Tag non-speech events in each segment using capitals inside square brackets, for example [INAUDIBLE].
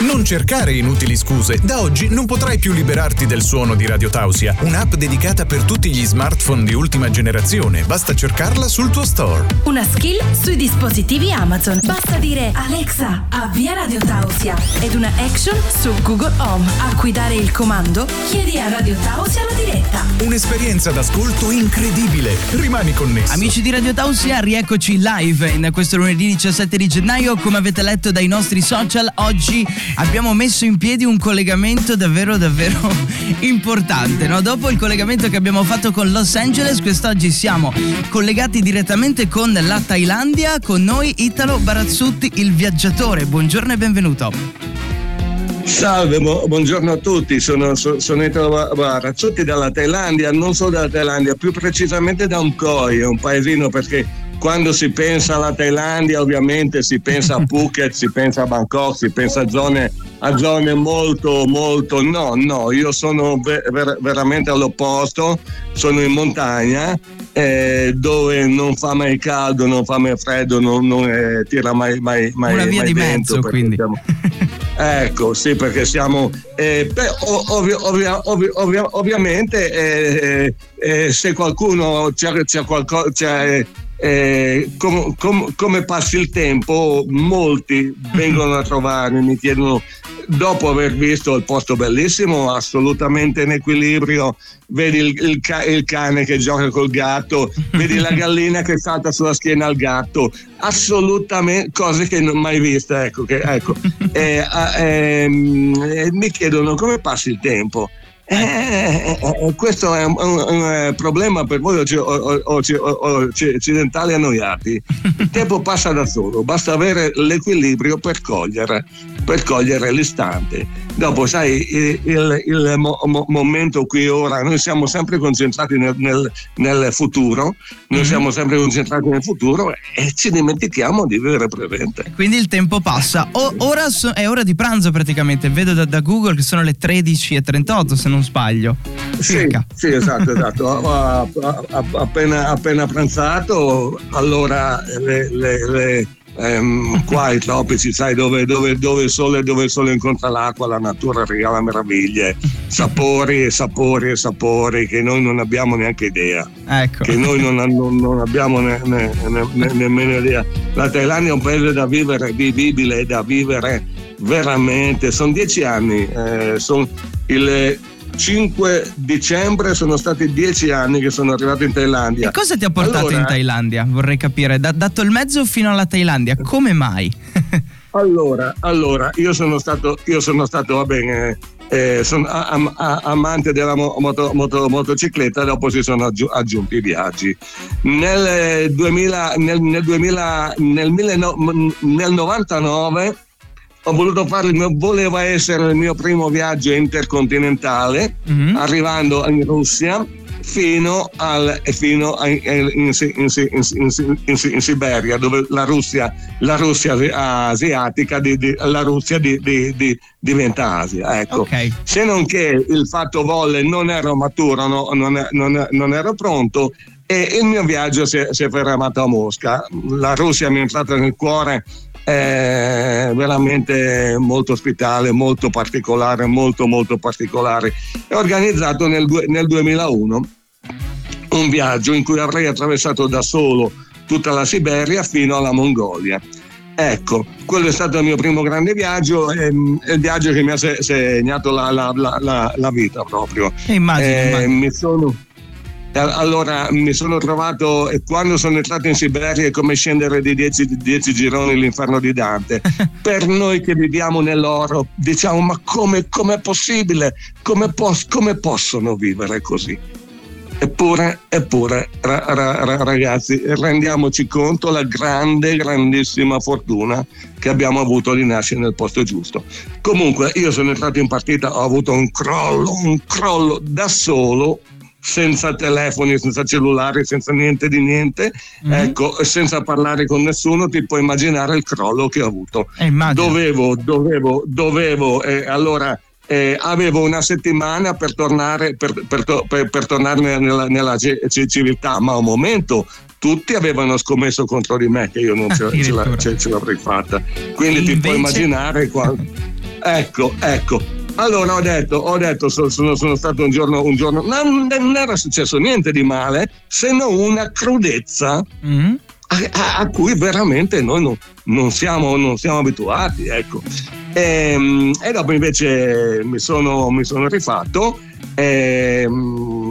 Non cercare inutili scuse. Da oggi non potrai più liberarti del suono di Radio Tausia, un'app dedicata per tutti gli smartphone di ultima generazione. Basta cercarla sul tuo store. Una skill sui dispositivi Amazon. Basta dire Alexa, avvia Radio Tausia ed una action su Google Home. A cui dare il comando, chiedi a Radio Tausia la diretta. Un'esperienza d'ascolto incredibile. Rimani connesso. Amici di Radio Tausia, rieccoci live in questo lunedì 17 di gennaio. Come avete letto dai nostri social, oggi abbiamo messo in piedi un collegamento davvero davvero [LAUGHS] importante. No? Dopo il collegamento che abbiamo fatto con Los Angeles, quest'oggi siamo collegati direttamente con la Thailandia, con noi Italo Barazzutti, il viaggiatore. Buongiorno e benvenuto. Salve, buongiorno a tutti, sono, sono Italo Barazzutti dalla Thailandia, non solo dalla Thailandia, più precisamente da Umkoi, un paesino perché quando si pensa alla Thailandia ovviamente si pensa a [LAUGHS] Phuket, si pensa a Bangkok, si pensa a zone, a zone molto molto no, no, io sono ver- veramente all'opposto, sono in montagna eh, dove non fa mai caldo, non fa mai freddo, non, non eh, tira mai, mai, mai Una via mai di mezzo quindi. Siamo, [LAUGHS] ecco, sì, perché siamo eh, beh, ovvio, ovvio, ovvio, ovviamente eh, eh, se qualcuno c'è, c'è qualcosa c'è, eh, com, com, come passi il tempo, molti vengono a trovarmi, mi chiedono, dopo aver visto il posto bellissimo, assolutamente in equilibrio, vedi il, il, il cane che gioca col gatto, vedi la [LAUGHS] gallina che salta sulla schiena al gatto, assolutamente cose che non ho mai viste, ecco, che, ecco. [LAUGHS] Eh, eh, mi chiedono come passi il tempo. Eh, eh, eh, questo è un, un, un, problema per voi occidentali annoiati. Il tempo passa da solo, basta avere l'equilibrio per cogliere, per cogliere l'istante. Dopo, sai, il, il, il mo, mo, momento qui ora, noi siamo sempre concentrati nel, nel, nel futuro, noi mm-hmm. siamo sempre concentrati nel futuro e ci dimentichiamo di vivere presente. Quindi il tempo passa. O, ora so, è ora di pranzo praticamente, vedo da, da Google che sono le 13.38 se non sbaglio. Sì, sì, esatto, esatto. [LAUGHS] appena, appena, pranzato, allora le, le, le ehm, qua ai tropici, sai, dove, dove, dove, il sole, dove, il sole, incontra l'acqua, la natura regala meraviglie, sapori e sapori e sapori che noi non abbiamo neanche idea. Ecco. Che noi non, non, non abbiamo ne, ne, ne, nemmeno idea. La Thailandia è un paese da vivere, vivibile, da vivere veramente. Sono dieci anni, eh, sono il 5 dicembre sono stati dieci anni che sono arrivato in Thailandia. E cosa ti ha portato allora, in Thailandia? Vorrei capire, da, dato il mezzo fino alla Thailandia, come mai? [LAUGHS] allora, allora, io sono stato, io sono stato, va bene, eh, sono am, am, amante della moto, moto, motocicletta, dopo si sono aggi- aggiunti i viaggi. Nel 2000, nel, nel, 2000, nel, nel 99 ho voluto fare il mio, voleva essere il mio primo viaggio intercontinentale, mm-hmm. arrivando in Russia fino, al, fino a, in, in, in, in, Siberia, dove la Russia, la Russia asiatica, di, di, la Russia di, di, diventa Asia. Ecco. Okay. Se non che il fatto volle non ero maturo, no, non, non, non ero pronto e il mio viaggio si è, si è fermato a Mosca. La Russia mi è entrata nel cuore è veramente molto ospitale, molto particolare, molto molto particolare. È organizzato nel, nel 2001 un viaggio in cui avrei attraversato da solo tutta la Siberia fino alla Mongolia. Ecco, quello è stato il mio primo grande viaggio, è, è il viaggio che mi ha segnato la, la, la, la vita proprio. Immagino, eh, immagino. Mi sono allora mi sono trovato, quando sono entrato in Siberia, è come scendere di 10 gironi l'inferno di Dante. [LAUGHS] per noi che viviamo nell'oro, diciamo, ma come è possibile? Come, pos- come, possono vivere così? Eppure, eppure ra- ra- ragazzi, rendiamoci conto la grande, grandissima fortuna che abbiamo avuto di nascere nel posto giusto. Comunque, io sono entrato in partita, ho avuto un crollo, un crollo da solo senza telefoni, senza cellulari, senza niente di niente, mm-hmm. ecco, senza parlare con nessuno, ti puoi immaginare il crollo che ho avuto. Eh, dovevo, dovevo, dovevo, eh, allora eh, avevo una settimana per tornare, per, per, per, per tornare nella, nella civiltà, ma un momento tutti avevano scommesso contro di me che io non ce, ce, la, ce, ce l'avrei fatta. Quindi Invece... ti puoi immaginare qual, [LAUGHS] ecco, ecco. Allora ho detto, ho detto sono, sono stato un giorno, un giorno, non, non, era successo niente di male, se non una crudezza mm. a, a, cui veramente noi non, non, siamo, non siamo, abituati. Ecco. E, ehm, e, dopo invece mi sono, mi sono rifatto. E, ehm,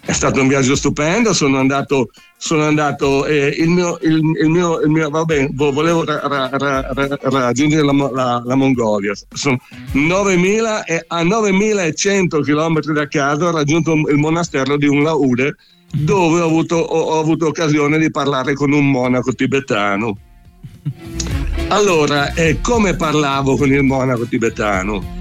è stato un viaggio stupendo, sono andato, sono andato eh, il, mio, il, il, mio, il mio, vabbè, volevo ra, ra, ra, raggiungere la, la, la, Mongolia, sono 9.000 e a 9.100 km da casa ho raggiunto il monastero di un laude dove ho avuto, ho, ho avuto occasione di parlare con un monaco tibetano. Allora, eh, come parlavo con il monaco tibetano?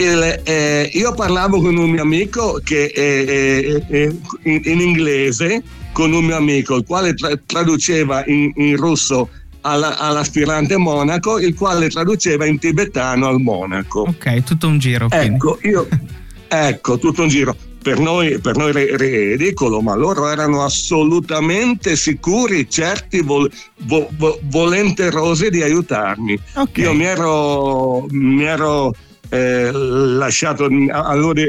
Il, eh, io parlavo con un mio amico che è, è, è in, in, inglese, con un mio amico, il quale tra, traduceva in, in russo alla, all'aspirante monaco, il quale traduceva in tibetano al monaco. Ok, tutto un giro. Ecco, io, [LAUGHS] ecco, tutto un giro. Per noi, per noi è ridicolo, ma loro erano assolutamente sicuri, certi, vol, vo, vo, volenterosi di aiutarmi. Okay. Io mi ero, mi ero eh, lasciato, allora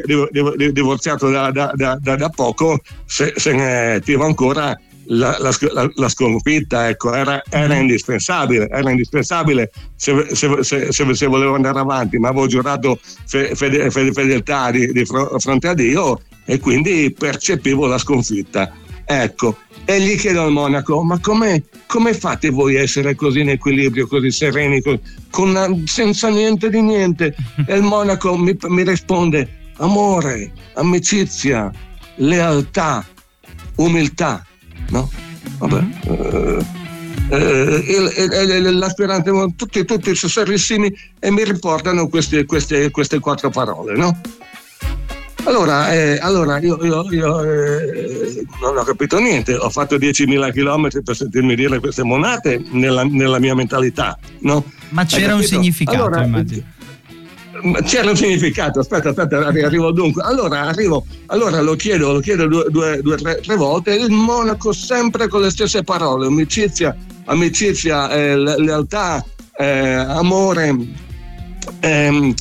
divorziato da, da, da, da poco, se, se ne tiro ancora la, la, la, sconfitta, ecco, era, era, mm. indispensabile, era indispensabile se, se, se, se, volevo andare avanti, ma avevo giurato fede, fede, fedeltà di, di fronte a Dio e quindi percepivo la sconfitta. Ecco, e gli chiedo al monaco, ma come, fate voi a essere così in equilibrio, così sereni, con, senza niente di niente? E il monaco mi, mi risponde, amore, amicizia, lealtà, umiltà, no? Vabbè. Uh, uh, l'aspirante, tutti, tutti serissimi e mi riportano queste, queste, queste quattro parole, no? Allora, eh, allora io, io, io eh, non ho capito niente, ho fatto 10.000 km per sentirmi dire queste monate nella, nella mia mentalità, no? Ma c'era un significato, allora, immagino. C'era un significato, aspetta, aspetta, arrivo dunque. Allora, arrivo, allora lo chiedo, lo chiedo due, due, due tre, tre, volte, il monaco sempre con le stesse parole, amicizia, amicizia, eh, lealtà, eh, amore. Ehm,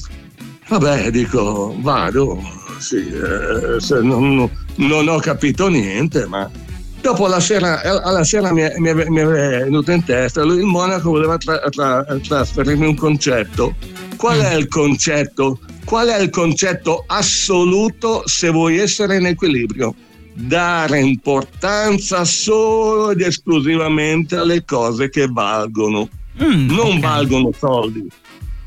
vabbè, dico, vado, sì, eh, non, non, ho capito niente, ma dopo la sera, alla sera mi è, mi, mi è venuto in testa, lui, il monaco voleva tra, tra, trasferirmi un concetto. Qual è il concetto? Qual è il concetto assoluto se vuoi essere in equilibrio? Dare importanza solo ed esclusivamente alle cose che valgono. Mm, non okay. valgono soldi.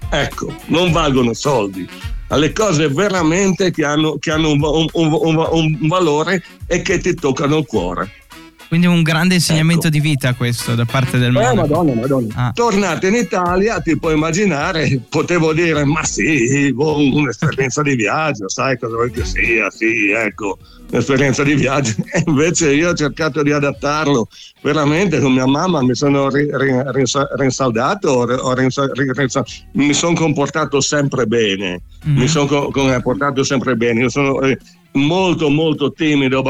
Ecco, non valgono soldi alle cose veramente che hanno, che hanno un, un, un, un, valore e che ti toccano il cuore. Quindi un grande insegnamento ecco. di vita questo da parte del mondo. Eh, madonna, madonna. Ah. Tornate in Italia, ti puoi immaginare, potevo dire, ma sì, boh, un'esperienza di viaggio, sai cosa vuoi che sia, sì, ecco, un'esperienza di viaggio. [LAUGHS] E invece io ho cercato di adattarlo veramente con mia mamma, mi sono rinsaldato, mi sono comportato sempre bene, mm-hmm. mi sono comportato sempre bene. Io sono eh, molto molto timido,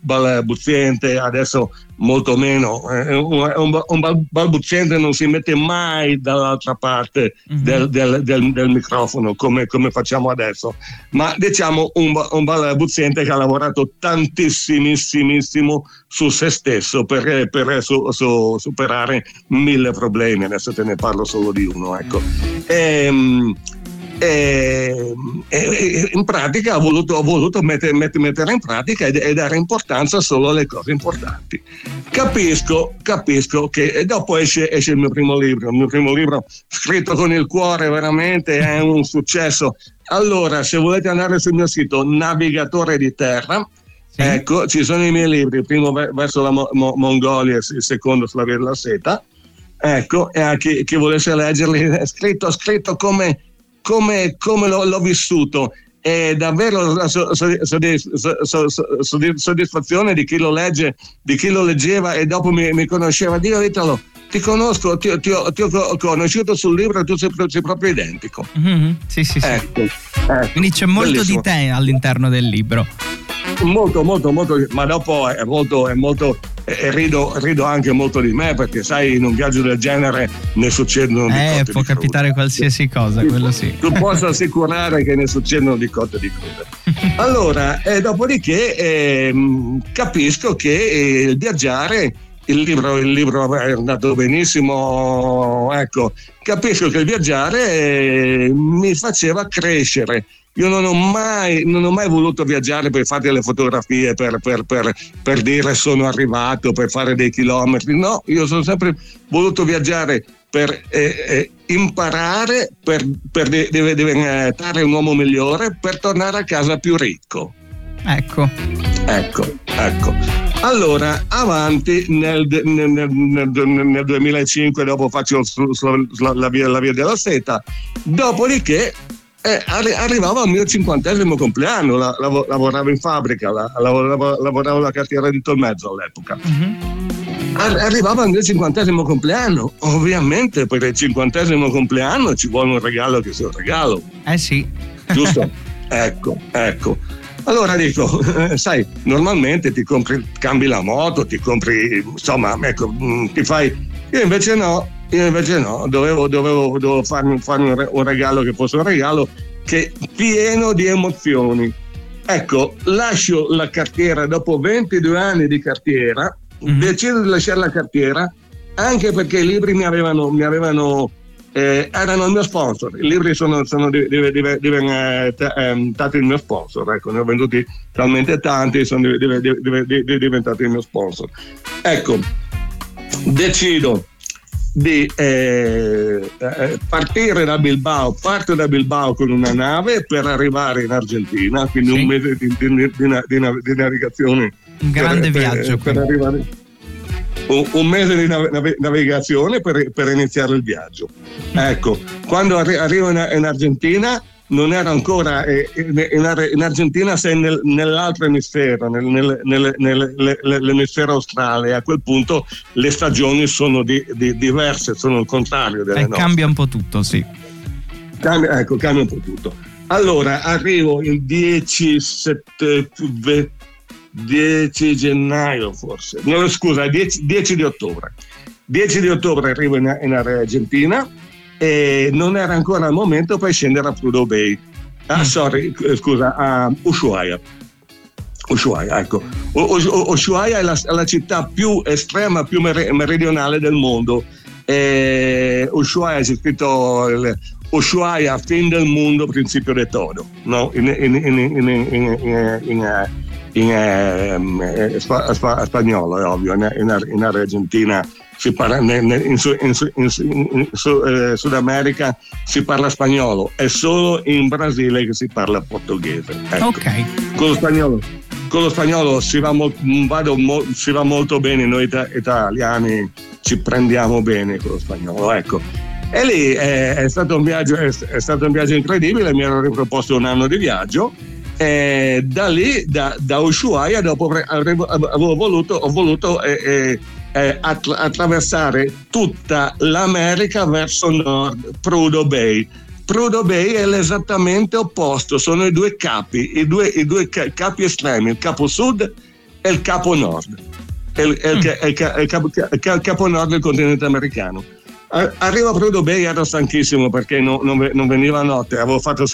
balbuziente, adesso molto meno. Eh, un, un, balbuziente non si mette mai dall'altra parte mm-hmm. del, del, del, del, microfono come, come, facciamo adesso, ma diciamo un, un balbuziente che ha lavorato tantissimissimo su se stesso per, per su, su, superare mille problemi. Adesso te ne parlo solo di uno. Ecco. E, ehm, e, e, in pratica ho voluto, ho voluto mettere, mettere, in pratica e, e, dare importanza solo alle cose importanti. Capisco, capisco che dopo esce, esce, il mio primo libro, il mio primo libro scritto con il cuore veramente è un successo. Allora, se volete andare sul mio sito Navigatore di Terra, sì. ecco, ci sono i miei libri, il primo verso la Mo- Mo- Mongolia, il secondo sulla Via della Seta. Ecco, e a chi, chi volesse leggerli, è scritto, scritto come come, come l'ho, l'ho, vissuto. È davvero la soddisfazione di chi lo legge, di chi lo leggeva e dopo mi, mi conosceva. Dio Italo, ti conosco, ti, ti, ho, ti, ho, conosciuto sul libro e tu sei, sei proprio identico. Mm-hmm. Sì, sì, sì. Ecco, ecco. Quindi c'è molto Bellissimo. di te all'interno del libro. Molto, molto, molto, ma dopo è molto, è molto e rido, rido, anche molto di me perché sai in un viaggio del genere ne succedono di eh, può capitare qualsiasi cosa tu, quello sì. tu posso assicurare che ne succedono di cotte di crude [LAUGHS] allora eh, dopodiché eh, capisco che eh, il viaggiare il libro, il libro è andato benissimo ecco capisco che il viaggiare eh, mi faceva crescere io non ho mai, non ho mai voluto viaggiare per fare delle fotografie, per, per, per, per, dire sono arrivato, per fare dei chilometri. No, io sono sempre voluto viaggiare per eh, eh, imparare, per, per diventare un uomo migliore, per tornare a casa più ricco. Ecco. Ecco, ecco. Allora, avanti nel, nel, nel, nel 2005, dopo faccio la via, la via della seta, dopodiché eh, arrivava al mio cinquantesimo compleanno, la, la, lavoravo in fabbrica, la, lavoravo, lavoravo alla cartiera di Tolmezzo all'epoca. Mm-hmm. Arrivava al mio cinquantesimo compleanno, ovviamente per il cinquantesimo compleanno ci vuole un regalo che sia un regalo. Eh sì. Giusto? [LAUGHS] ecco, ecco. Allora dico, eh, sai, normalmente ti compri, cambi la moto, ti compri, insomma, ecco, mm, ti fai. Io invece no, io invece no, dovevo, dovevo, dovevo farmi, farmi, un regalo che fosse un regalo che pieno di emozioni. Ecco, lascio la cartiera dopo 22 anni di cartiera, mm-hmm. decido di lasciare la cartiera anche perché i libri mi avevano, mi avevano eh, erano il mio sponsor. I libri sono, sono diventati il mio sponsor. Ecco, ne ho venduti talmente tanti, sono diventati il mio sponsor. Ecco, decido di eh, eh, partire da Bilbao, parto da Bilbao con una nave per arrivare in Argentina, quindi sì. un mese di, di, di, di, navigazione. Un grande per, viaggio. Per, per arrivare, un, un, mese di nav- navigazione per, per, iniziare il viaggio. Ecco, quando arri- arrivo in, in Argentina non era ancora eh, in, Argentina sei nel, nell'altro emisfero, nel, nel, nell'emisfero australe, a quel punto le stagioni sono di, di, diverse, sono il contrario delle eh, nostre. Cambia un po' tutto, sì. Cambia, ecco, cambia un po' tutto. Allora, arrivo il 10, 7, 10 gennaio forse, no, scusa, 10, 10 di ottobre. 10 di ottobre arrivo in, in Argentina e non era ancora il momento per scendere a Prudhoe Bay. Ah, mm. sorry, scusa, a Ushuaia. Ushuaia, ecco. Ushuaia è la, la, città più estrema, più meridionale del mondo. E Ushuaia c'è scritto il, Ushuaia, fin del mondo, principio de todo, no? in, in, in, in spagnolo, è ovvio, in, Argentina si parla in, in, in, in eh, Sud America si parla spagnolo, è solo in Brasile che si parla portoghese. Ecco. Ok. Con lo spagnolo, con lo spagnolo si, va mo, vado, mo, si va molto bene, noi italiani ci prendiamo bene con lo spagnolo, ecco. E lì è, è, stato viaggio, è, è, stato un viaggio, incredibile, mi ero riproposto un anno di viaggio. E da lì, da, da Ushuaia, dopo avevo, avevo voluto, ho voluto eh, eh, eh, attra- attraversare tutta l'America verso nord, Prudo Bay. Prudo Bay è l'esattamente opposto, sono i due capi, i due, i due capi estremi, il capo sud e il capo nord. Il, è il, il, il capo, capo nord del continente americano. Arrivo a Prudo Bay, ero stanchissimo perché non, non, non veniva notte, avevo fatto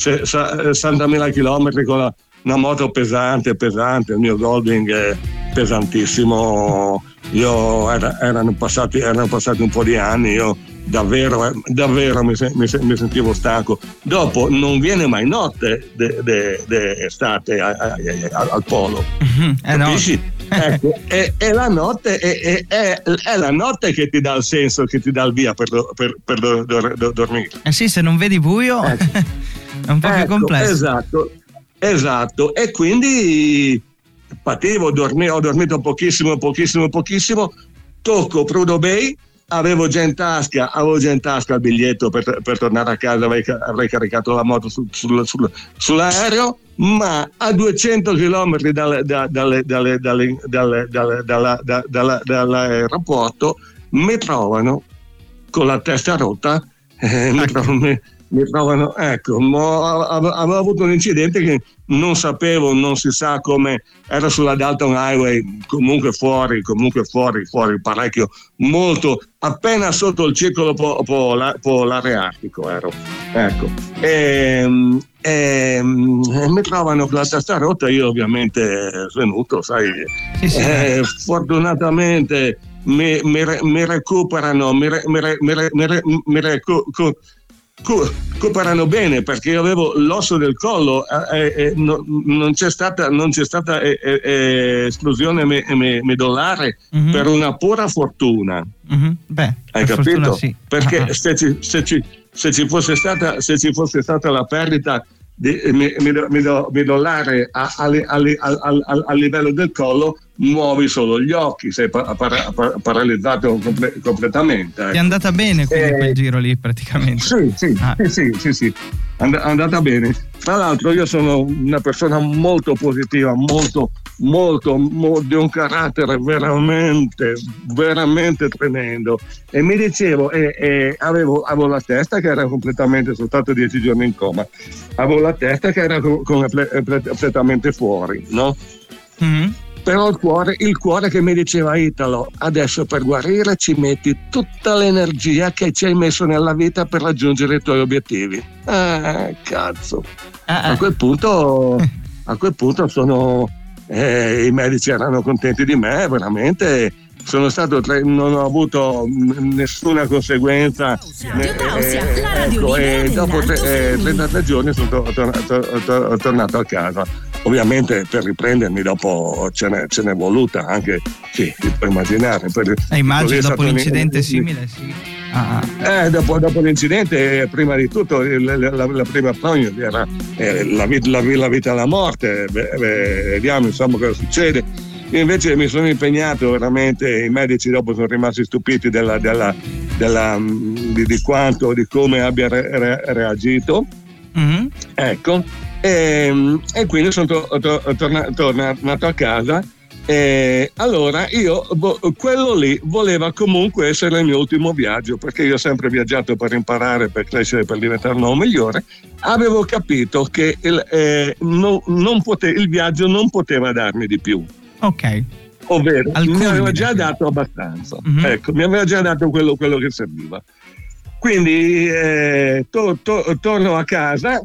60.000 km con la, una moto pesante, pesante, il mio Goldwing è pesantissimo io era, erano, passati, erano, passati, un po' di anni, io davvero, davvero mi, mi, mi, sentivo stanco. Dopo non viene mai notte d'estate al polo. Mm-hmm, eh capisci? No. [LAUGHS] ecco, è, è, la notte, è, è, è, la notte che ti dà il senso, che ti dà il via per, per, per do, dormire. Eh sì, se non vedi buio ecco. [LAUGHS] è un po' ecco, più complesso. Esatto, esatto. E quindi pativo, dormivo, ho dormito pochissimo, pochissimo, pochissimo, tocco Prudo Bay, avevo già in tasca, avevo già in tasca il biglietto per, per tornare a casa, avrei, avrei caricato la moto sul, sul, sul, sull'aereo, ma a 200 km dall'aeroporto mi trovano con la testa rotta, eh, mi, trovano, mi, mi trovano, ecco, avevo avuto un incidente che non sapevo, non si sa come, era sulla Dalton Highway, comunque fuori, comunque fuori, fuori parecchio, molto, appena sotto il circolo polare, polare artico ero, ecco. E, e, e, mi trovano con la testa rotta, io ovviamente svenuto, sai, sì, sì. Eh, fortunatamente mi, mi, mi, recuperano, mi, mi, mi recuperano cooperano bene perché io avevo l'osso del collo eh, eh, eh no, non c'è stata, non c'è stata eh, eh, eh esplosione me, me, medullare mm-hmm. per una pura fortuna mm-hmm. Beh, hai per capito? Sì. perché ah, ah. se, ci, se, ci, se, ci, fosse stata, se ci fosse stata la perdita di, medullare a, a, a, a, livello del collo muovi solo gli occhi, sei par- par- paralizzato comple- completamente. Ecco. È andata bene quindi eh, quel giro lì praticamente. Sì, sì, ah. sì, sì, sì, sì. And- andata bene. Tra l'altro io sono una persona molto positiva, molto, molto, molto di un carattere veramente, veramente tremendo. E mi dicevo, e, e avevo, avevo, la testa che era completamente, sono stato dieci giorni in coma, avevo la testa che era completamente fuori, no? Mm-hmm però il cuore, il cuore che mi diceva Italo, adesso per guarire ci metti tutta l'energia che ci hai messo nella vita per raggiungere i tuoi obiettivi. Eh, cazzo. Ah, ah. A quel punto, a quel punto sono, eh, i medici erano contenti di me, veramente. Sono stato tre, non ho avuto nessuna conseguenza eh, ecco, e dopo tre, eh, 33 giorni sono to- to- to- tornato a casa ovviamente per riprendermi dopo ce n'è, ce n'è voluta anche sì, ti puoi immaginare per, eh, immagino dopo l'incidente un, simile sì ah, ah. Eh, dopo, dopo, l'incidente prima di tutto la, la, la prima prognosi era eh, la, vita, la, vita e la morte beh, beh, vediamo insomma cosa succede io invece mi sono impegnato veramente, i medici dopo sono rimasti stupiti della, della, della, di, di, quanto, di come abbia re, re, reagito. Mm-hmm. Ecco, e, ehm, e, quindi sono to, to, torna, tornato a casa. E allora io, quello lì voleva comunque essere il mio ultimo viaggio, perché io ho sempre viaggiato per imparare, per crescere, per diventare un uomo migliore. Avevo capito che il, eh, no, pote, il viaggio non poteva darmi di più. Ok. Ovvero, Alcuni mi aveva già dato abbastanza. Mm-hmm. Ecco, mi aveva già dato quello, quello che serviva. Quindi eh, to, to, torno a casa.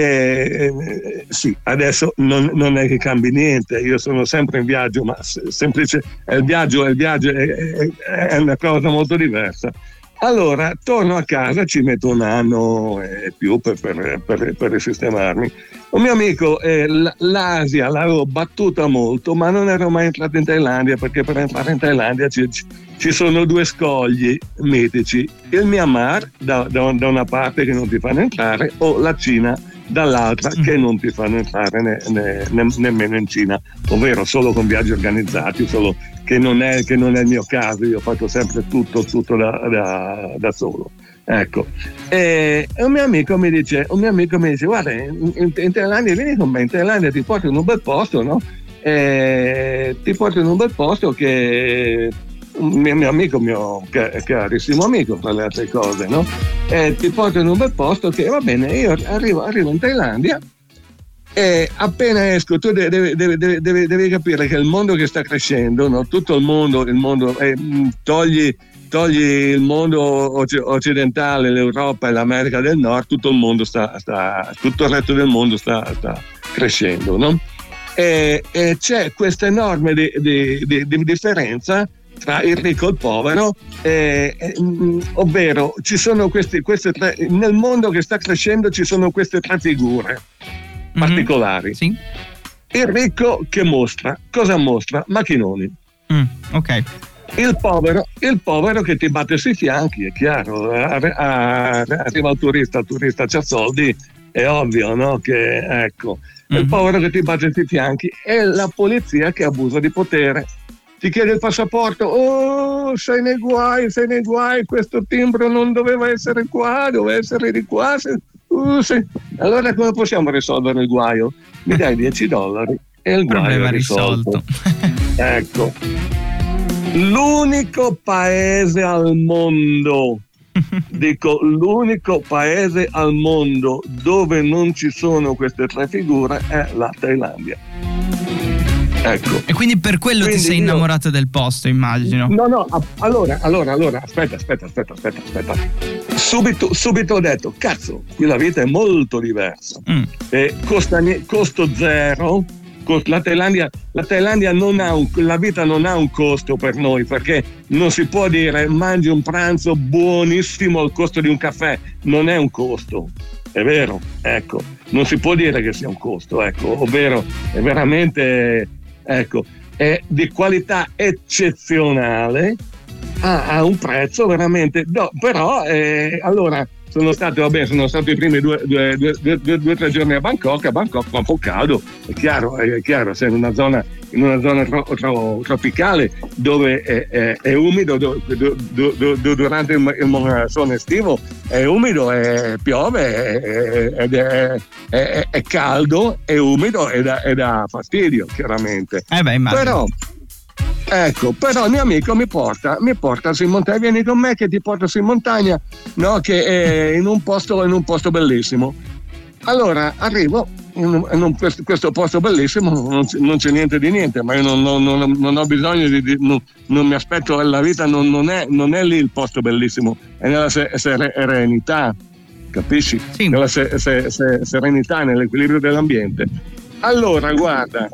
Eh, sì, adesso non, non, è che cambi niente, io sono sempre in viaggio, ma semplice, il viaggio, il viaggio è, è, una cosa molto diversa. Allora torno a casa, ci metto un anno e più per, per, per, per risistemarmi. Un mio amico, eh, l'Asia l'avevo battuta molto, ma non ero mai entrato in Thailandia perché per entrare in Thailandia ci, ci sono due scogli mitici: il Myanmar da, da, da, una parte che non ti fanno entrare, o la Cina dall'altra che non ti fanno entrare ne, ne, ne, nemmeno in Cina, ovvero solo con viaggi organizzati, solo che non è, che non è il mio caso, io fatto sempre tutto, tutto da, da, da solo. Ecco, e un mio amico mi dice, amico mi dice guarda, in, in, in Thailandia vieni con me, in Thailandia ti porto in un bel posto, no? E ti porto in un bel posto che un mio, mio amico, mio carissimo amico, tra le altre cose, no? E ti porto in un bel posto che va bene, io arrivo, arrivo in Thailandia e appena esco tu devi, devi, devi, devi, capire che il mondo che sta crescendo, no? tutto il mondo, il mondo eh, togli, togli, il mondo occidentale, l'Europa e l'America del Nord, tutto il mondo sta, sta tutto il resto del mondo sta, sta crescendo. No? E, e, c'è questa enorme di, di, di, differenza tra il ricco e il povero, eh, eh, ovvero ci sono questi, queste tre, nel mondo che sta crescendo ci sono queste tre figure mm-hmm. particolari. Sì. Il ricco che mostra, cosa mostra? Macchinoni. Mm, ok. Il povero, il povero, che ti batte sui fianchi, è chiaro, arriva il turista, il turista c'ha soldi, è ovvio no? che ecco, mm-hmm. il povero che ti batte sui fianchi è la polizia che abusa di potere ti chiede il passaporto, oh sei nei guai, sei nei guai, questo timbro non doveva essere qua, doveva essere di qua. Uh, sì. Allora come possiamo risolvere il guaio? Mi dai [LAUGHS] 10 dollari e il guaio è risolto. risolto. ecco, l'unico paese al mondo [LAUGHS] dico l'unico paese al mondo dove non ci sono queste tre figure è la Thailandia. Ecco. E quindi per quello quindi ti sei io... innamorato del posto, immagino. No, no, allora, allora, allora, aspetta, aspetta, aspetta, aspetta, aspetta. Subito, subito ho detto, cazzo, qui la vita è molto diversa. Mm. Eh, costa, costo zero, la Thailandia, la Thailandia non ha un, la vita non ha un costo per noi perché non si può dire mangi un pranzo buonissimo al costo di un caffè, non è un costo, è vero, ecco, non si può dire che sia un costo, ecco, ovvero è veramente, ecco, è di qualità eccezionale, ha, un prezzo veramente, no, però eh, allora sono stato, vabbè, sono stato i primi due, due, due, tre giorni a Bangkok, a Bangkok fa un po' caldo, è chiaro, è chiaro, sei in una zona, in una zona tro, tro, tropicale dove è, è, è umido, do, do, do, durante il, il monsone estivo è umido, è, piove, è, caldo, è umido e dà, dà fastidio, chiaramente. Eh beh, Però Ecco, però il mio amico mi porta, mi porta su in montagna, vieni con me che ti porto su in montagna, no? Che è in un posto, in un posto bellissimo. Allora arrivo in, un, questo, posto bellissimo, non, non, c'è niente di niente, ma io non, non, non ho bisogno di, di non, mi aspetto, la vita non, è, non è lì il posto bellissimo, è nella serenità, capisci? Sì. Nella se, se, se, serenità, nell'equilibrio dell'ambiente. Allora, guarda,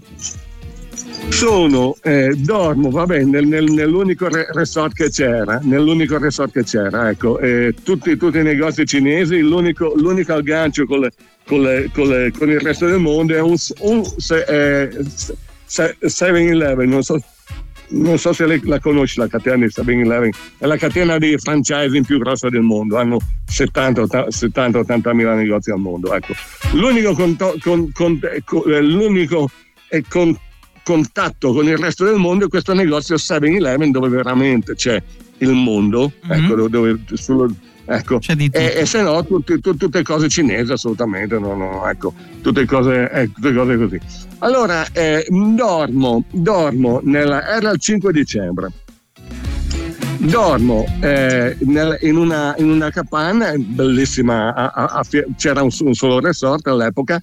sono, eh, dormo, vabbè, nel, nel, nell'unico resort che c'era, nell'unico resort che c'era, ecco, eh, tutti, tutti, i negozi cinesi, l'unico, l'unico aggancio con, le, con, le, con, le, con, il resto del mondo è un, un eh, 7-Eleven, non so, non so se la conosci la catena di 7-Eleven, è la catena di franchising più grossa del mondo, hanno 70-80 mila negozi al mondo. Ecco. L'unico, con, con, con, eh, l'unico con, contatto con il resto del mondo è questo negozio 7-Eleven dove veramente c'è il mondo, mm-hmm. ecco, dove, sullo, ecco. E, e, se no tutte, tutte, tutte cose cinesi assolutamente, no, no, ecco, tutte cose, eh, tutte cose così. Allora, eh, dormo, dormo, nella, era il 5 dicembre, dormo eh, nel, in, una, in, una, capanna bellissima, a, a, a, c'era un, un, solo resort all'epoca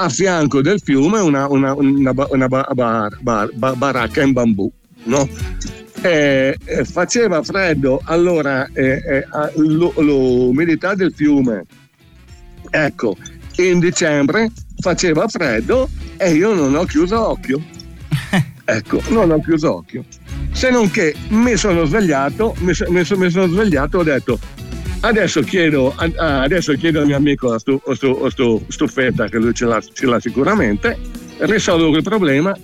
a fianco del fiume una, una, una, una bar, bar, bar, baracca in bambù. No? Eh, eh, faceva freddo, allora eh, eh l'umidità del fiume, ecco, in dicembre faceva freddo e io non ho chiuso occhio. [LAUGHS] Ecco, non ho chiuso occhio. Se non che mi sono svegliato, mi, mi, mi sono svegliato e ho detto Adesso chiedo, adesso chiedo al mio amico la stu, stu, stu, stufetta, che lui ce l'ha, ce l'ha sicuramente, risolvo il problema.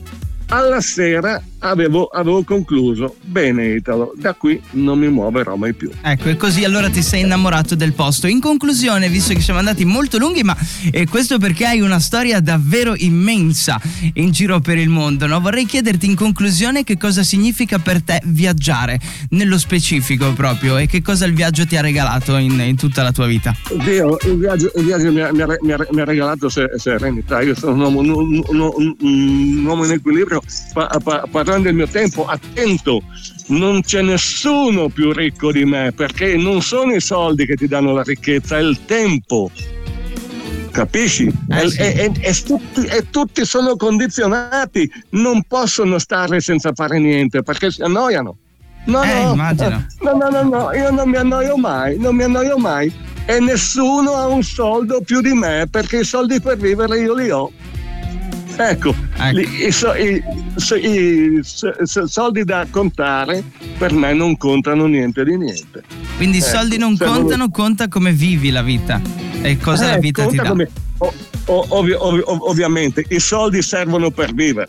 Alla sera avevo, avevo, concluso. Bene Italo, da qui non mi muoverò mai più. Ecco, e così allora ti sei innamorato del posto. In conclusione, visto che siamo andati molto lunghi, ma eh, questo perché hai una storia davvero immensa in giro per il mondo, no? Vorrei chiederti in conclusione che cosa significa per te viaggiare, nello specifico proprio, e che cosa il viaggio ti ha regalato in, in tutta la tua vita. Dio, il viaggio, il viaggio mi, ha, mi, ha, mi, ha, mi, ha, regalato serenità. Io sono un uomo, un, un, un uomo in equilibrio. Pa, pa, parlando del mio tempo attento non c'è nessuno più ricco di me perché non sono i soldi che ti danno la ricchezza è il tempo capisci? Eh sì. e, e, e, tutti, e, tutti, sono condizionati, non possono stare senza fare niente perché si annoiano. No, eh, no, immagino. no, no, no, no, io non mi annoio mai, non mi annoio mai e nessuno ha un soldo più di me perché i soldi per vivere io li ho. Ecco, ecco. I, i, i, i, soldi da contare per me non contano niente di niente. Quindi i ecco, soldi non contano, non... conta come vivi la vita e cosa eh, la vita ti dà. Come, ovvio, ovvio, ovviamente i soldi servono per vivere.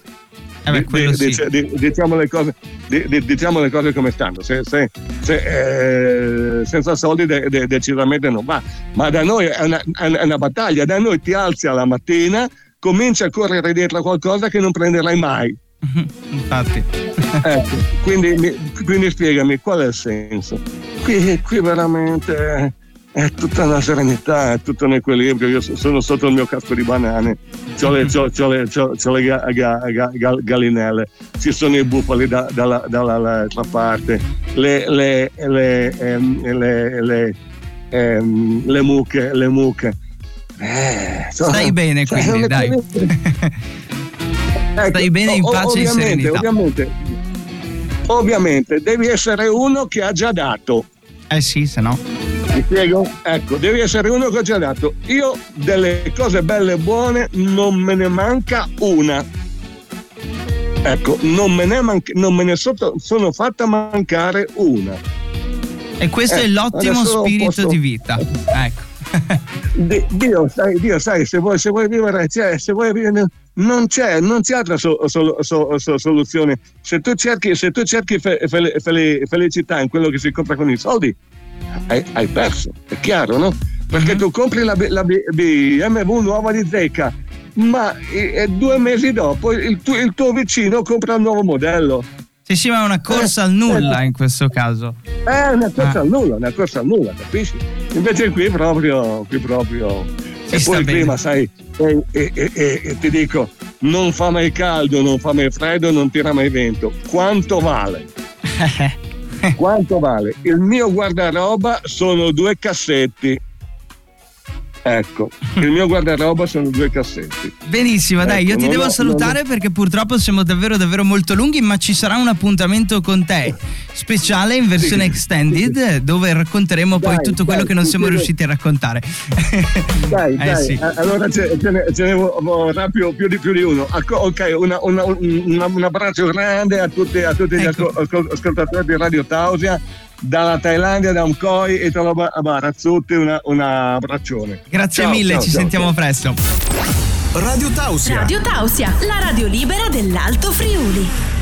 Eh beh, di, sì. di, diciamo, le cose, di, diciamo, le cose, come stanno. Se, se, se, eh, senza soldi de, de, decisamente non va. Ma da noi è una, è una battaglia. Da noi ti alzi alla mattina, cominci a correre dietro a qualcosa che non prenderai mai. [LAUGHS] Infatti. [LAUGHS] ecco, quindi, quindi, spiegami qual è il senso. Qui, qui veramente è tutta una serenità, è tutto un equilibrio. Io sono sotto il mio casco di banane, ho le, c'ho, c'ho le, c'ho, le ga, ga, ga, gallinelle, ci sono i bufali da, dalla, dall'altra parte, le, le, le, ehm, ehm, le mucche, le mucche. Eh, Stai bene cioè, quindi, dai. Ecco, Stai bene in pace e serenità. Ovviamente, ovviamente, devi essere uno che ha già dato. Eh sì, se no. Mi spiego? Ecco, devi essere uno che ha già dato. Io delle cose belle e buone non me ne manca una. Ecco, non me ne, manca- non me ne sotto- sono fatta mancare una. E questo Eh, è l'ottimo adesso spirito posso- di vita. Ecco. [LAUGHS] Di- Dio, sai, Dio, sai, se vuoi, se vuoi vivere, cioè, se vuoi vivere, non c'è, non c'è altra so- so- so- so- soluzione. Se tu cerchi, se tu cerchi fe- fe- fe- felicità in quello che si compra con i soldi, hai, hai perso, è chiaro, no? Perché Mhm. tu compri la, la BMW nuova di zecca, ma eh, due mesi dopo il, tu- il tuo vicino compra un nuovo modello. Sì, sì, ma è una corsa Eh, al nulla eh. in questo caso. È una corsa Ah. al nulla, una corsa al nulla, capisci? Invece qui proprio, qui proprio. Si e poi il clima, sai, e- e- e ti dico, non fa mai caldo, non fa mai freddo, non tira mai vento. Quanto vale? [LAUGHS] Quanto vale? Il mio guardaroba sono due cassetti. Ecco, il mio guardaroba sono due cassetti. Benissimo, dai, Ecco, io ti devo ho- salutare perché purtroppo siamo davvero davvero molto lunghi, ma ci sarà un appuntamento con te speciale in versione Sì. extended dove racconteremo poi Dai, tutto quello dai, che non siamo riusciti a raccontare. Dai, [LAUGHS] Eh, dai, sì. allora ce, ce ne, ce ne vo- vorrà più, più di più di uno. Ok, una- una- un, un abbraccio grande a tutti, a tutti gli Ecco. ascol- ascoltatori di Radio Tausia, dalla Thailandia, da Umkoi e da Barazzutti, una, un abbraccione. Grazie Ciao, mille, ciao, ci ciao, sentiamo ciao. presto. Radio Tausia. Radio Tausia, la radio libera dell'Alto Friuli.